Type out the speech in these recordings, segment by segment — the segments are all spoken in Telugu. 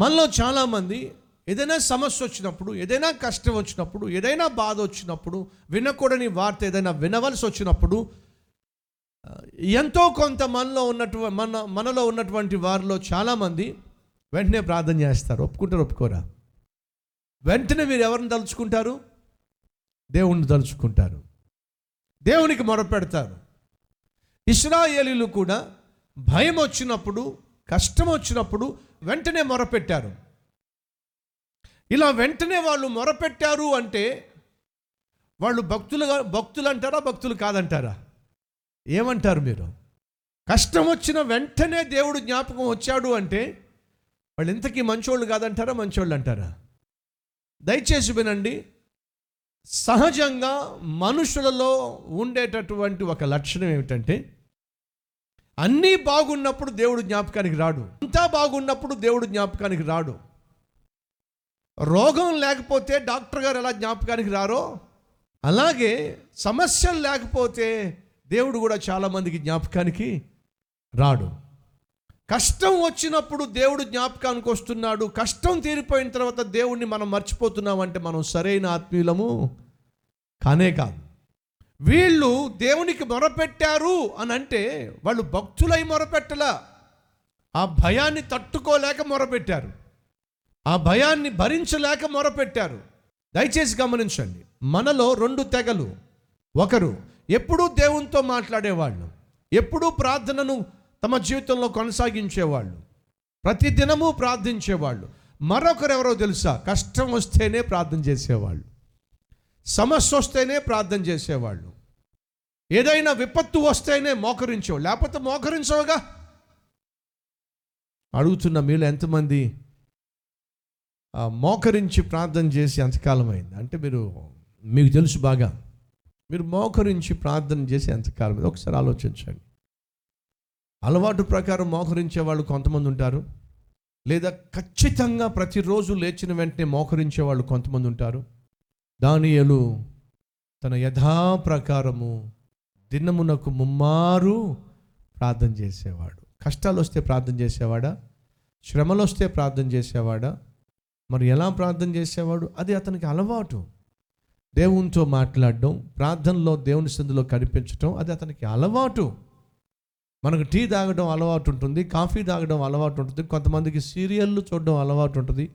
మనలో చాలామంది ఏదైనా సమస్య వచ్చినప్పుడు ఏదైనా కష్టం వచ్చినప్పుడు ఏదైనా బాధ వచ్చినప్పుడు వినకూడని వార్త ఏదైనా వినవలసి వచ్చినప్పుడు ఎంతో కొంత మనలో ఉన్నటువంటి మన మనలో ఉన్నటువంటి వారిలో చాలామంది వెంటనే ప్రార్థన చేస్తారు. ఒప్పుకుంటారు ఒప్పుకోరా? వెంటనే మీరు ఎవరిని తలుచుకుంటారు? దేవుణ్ణి తలుచుకుంటారు. దేవునికి మొరపెడతారు. ఇస్రాయేలీలు కూడా భయం వచ్చినప్పుడు కష్టం వచ్చినప్పుడు వెంటనే మొరపెట్టారు. ఇలా వెంటనే వాళ్ళు మొరపెట్టారు అంటే వాళ్ళు భక్తులుగా భక్తులు అంటారా భక్తులు కాదంటారా? ఏమంటారు మీరు? కష్టం వచ్చిన వెంటనే దేవుడు జ్ఞాపకం వచ్చాడు అంటే వాళ్ళు ఇంతకీ మంచోళ్ళు కాదంటారా మంచోళ్ళు అంటారా? దయచేసి వినండి. సహజంగా మనుషులలో ఉండేటటువంటి ఒక లక్షణం ఏమిటంటే అన్నీ బాగున్నప్పుడు దేవుడు జ్ఞాపకానికి రాడు. అంతా బాగున్నప్పుడు దేవుడు జ్ఞాపకానికి రాడు. రోగం లేకపోతే డాక్టర్ గారు ఎలా జ్ఞాపకానికి రారో అలాగే సమస్యలు లేకపోతే దేవుడు కూడా చాలామందికి జ్ఞాపకానికి రాడు. కష్టం వచ్చినప్పుడు దేవుడు జ్ఞాపకానికి వస్తున్నాడు. కష్టం తీరిపోయిన తర్వాత దేవుణ్ణి మనం మర్చిపోతున్నామంటే మనం సరైన ఆత్మీయులము కానే కాదు. వీళ్ళు దేవునికి మొరపెట్టారు అని అంటే వాళ్ళు భక్తులై మొరపెట్టలా. ఆ భయాన్ని తట్టుకోలేక మొరపెట్టారు. ఆ భయాన్ని భరించలేక మొరపెట్టారు. దయచేసి గమనించండి. మనలో రెండు తెగలు. ఒకరు ఎప్పుడూ దేవునితో మాట్లాడేవాళ్ళు. ఎప్పుడూ ప్రార్థనను తమ జీవితంలో కొనసాగించేవాళ్ళు. ప్రతి దినము ప్రార్థించేవాళ్ళు. మరొకరు ఎవరో తెలుసా? కష్టం వస్తేనే ప్రార్థన చేసేవాళ్ళు. సమస్య వస్తేనే ప్రార్థన చేసేవాళ్ళు. ఏదైనా విపత్తు వస్తేనే మోకరించేవాళ్ళు. లేకపోతే మోకరించవుగా? అడుగుతున్న మీలో ఎంతమంది మోకరించి ప్రార్థన చేసి ఎంతకాలం అయింది? అంటే మీరు మీకు తెలుసు బాగా. మీరు మోకరించి ప్రార్థన చేసి ఎంతకాలం అయింది. ఒకసారి ఆలోచించండి. అలవాటు ప్రకారం మోకరించే వాళ్ళు కొంతమంది ఉంటారు. లేదా ఖచ్చితంగా ప్రతిరోజు లేచిన వెంటనే మోకరించే వాళ్ళు కొంతమంది ఉంటారు. దానియలు తన యథాప్రకారము దినమునకు ముమ్మారు ప్రార్థన చేసేవాడు. కష్టాలు వస్తే ప్రార్థన చేసేవాడా? శ్రమలు వస్తే ప్రార్థన చేసేవాడా? మరి ఎలా ప్రార్థన చేసేవాడు? అది అతనికి అలవాటు. దేవునితో మాట్లాడడం ప్రార్థనలో దేవుని సందులో కనిపించడం అది అతనికి అలవాటు. మనకు టీ తాగడం అలవాటు ఉంటుంది కాఫీ తాగడం అలవాటు ఉంటుంది కొంతమందికి సీరియళ్ళు చూడడం అలవాటు ఉంటుంది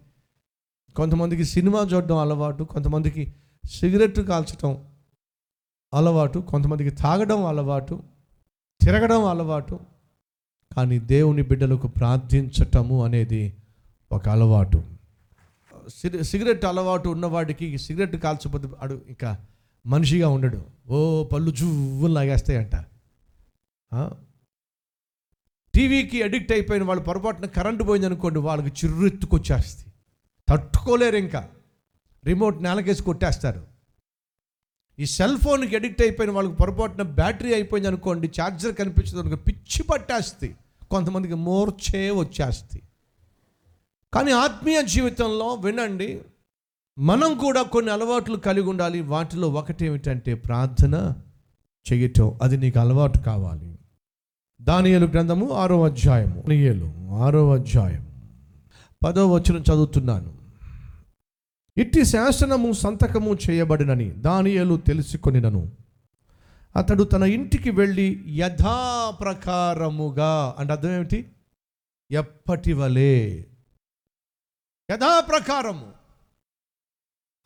కొంతమందికి సినిమా చూడడం అలవాటు కొంతమందికి సిగరెట్ కాల్చడం అలవాటు కొంతమందికి తాగడం అలవాటు తిరగడం అలవాటు. కానీ దేవుని బిడ్డలకు ప్రార్థించటము అనేది ఒక అలవాటు. సిగరెట్ అలవాటు ఉన్నవాడికి సిగరెట్ కాల్చకపోతే అడు ఇంకా మనిషిగా ఉండడు. ఓ పళ్ళు జువ్వులు లాగేస్తాయంట. టీవీకి అడిక్ట్ అయిపోయిన వాళ్ళు పొరపాటున కరెంటు పోయింది అనుకోండి వాళ్ళకి చిర్రెత్తుకొచ్చేస్తుంది. తట్టుకోలేరు ఇంకా. రిమోట్ నేలకేసి కొట్టేస్తారు. ఈ సెల్ ఫోన్కి అడిక్ట్ అయిపోయిన వాళ్ళకి పొరపాటున బ్యాటరీ అయిపోయింది అనుకోండి ఛార్జర్ కనిపించదు అనుకో పిచ్చి పట్టేస్తుంది. కొంతమందికి మోర్చే వచ్చేస్తుంది. కానీ ఆత్మీయ జీవితంలో వినండి మనం కూడా కొన్ని అలవాట్లు కలిగి ఉండాలి. వాటిలో ఒకటి ఏమిటంటే ప్రార్థన చేయటం. అది నీకు అలవాటు కావాలి. దానియలు గ్రంథము ఆరో అధ్యాయము. దానియేలు ఆరో అధ్యాయం పదో వచనం చదువుతున్నాను. ఇట్టి శాసనము సంతకము చేయబడినని దానియలు తెలుసుకొనినను. అతడు తన ఇంటికి వెళ్ళి యథాప్రకారముగా అంటే అర్థం ఏమిటి? ఎప్పటి వలే. యథాప్రకారము.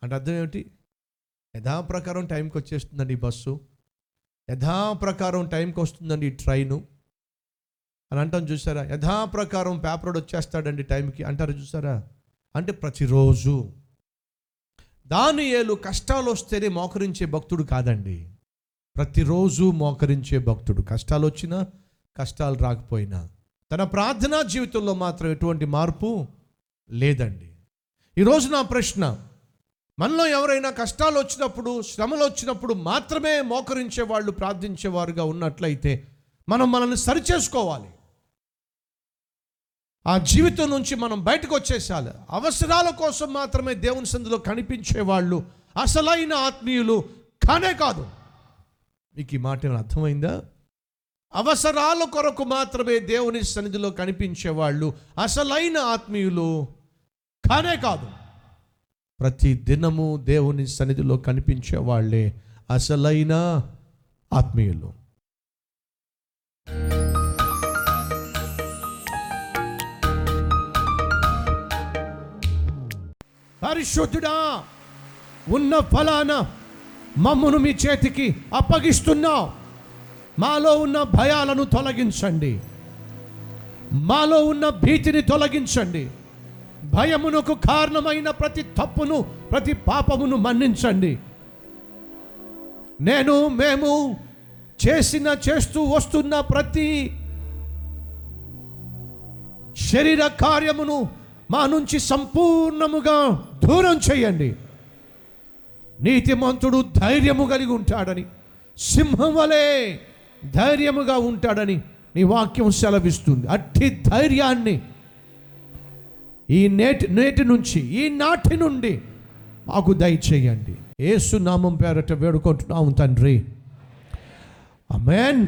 అంటే అర్థం ఏమిటి? యథాప్రకారం టైంకి వచ్చేస్తుందండి బస్సు. యథాప్రకారం టైంకి వస్తుందండి ట్రైను. అని అంటాం చూసారా? యథాప్రకారం పేపర్డ్ వచ్చేస్తాడండి టైంకి. అంటారు చూసారా? అంటే ప్రతిరోజు. దానియేలు కష్టాలు వస్తేనే మోకరించే భక్తుడు కాదండి. ప్రతిరోజు మోకరించే భక్తుడు. కష్టాలు వచ్చినా కష్టాలు రాకపోయినా. తన ప్రార్థనా జీవితంలో మాత్రం ఎటువంటి మార్పు లేదండి. ఈరోజు నా ప్రశ్న. మనలో ఎవరైనా కష్టాలు వచ్చినప్పుడు శ్రమలు వచ్చినప్పుడు మాత్రమే మోకరించే వాళ్ళు ప్రార్థించేవారుగా ఉన్నట్లయితే మనం మనల్ని సరిచేసుకోవాలి. ఆ జీవితం నుంచి మనం బయటకు వచ్చేసాలి అవసరాల కోసం మాత్రమే దేవుని సందులో కనిపించే వాళ్ళు అసలైన ఆత్మీయులు కానే కాదు. మీకు ఈ మాట అర్థమైందా? అవసరాల కొరకు మాత్రమే దేవుని సన్నిధిలో కనిపించే వాళ్ళు అసలైన ఆత్మీయులు కానే కాదు. ప్రతి దినము దేవుని సన్నిధిలో కనిపించే వాళ్ళే అసలైన ఆత్మీయులు. పరిశుద్ధుడా ఉన్న ఫలాన మమ్మును మీ చేతికి అప్పగిస్తున్నావు. మాలో ఉన్న భయాలను తొలగించండి. మాలో ఉన్న భీతిని తొలగించండి. భయమునకు కారణమైన ప్రతి తప్పును ప్రతి పాపమును మన్నించండి. నేను మేము చేసిన చేస్తూ వస్తున్న ప్రతి శరీర కార్యమును మా నుంచి సంపూర్ణముగా దూరం చేయండి. నీతిమంతుడు ధైర్యము కలిగి ఉంటాడని సింహం వలె ధైర్యముగా ఉంటాడని నీ వాక్యం సెలవిస్తుంది. అట్టి ధైర్యాన్ని ఈ నేటి నేటి నుంచి ఈ నాటి నుండి మాకు దయచేయండి. ఏసు నామం పేరట వేడుకుంటున్నాము తండ్రి. అమెన్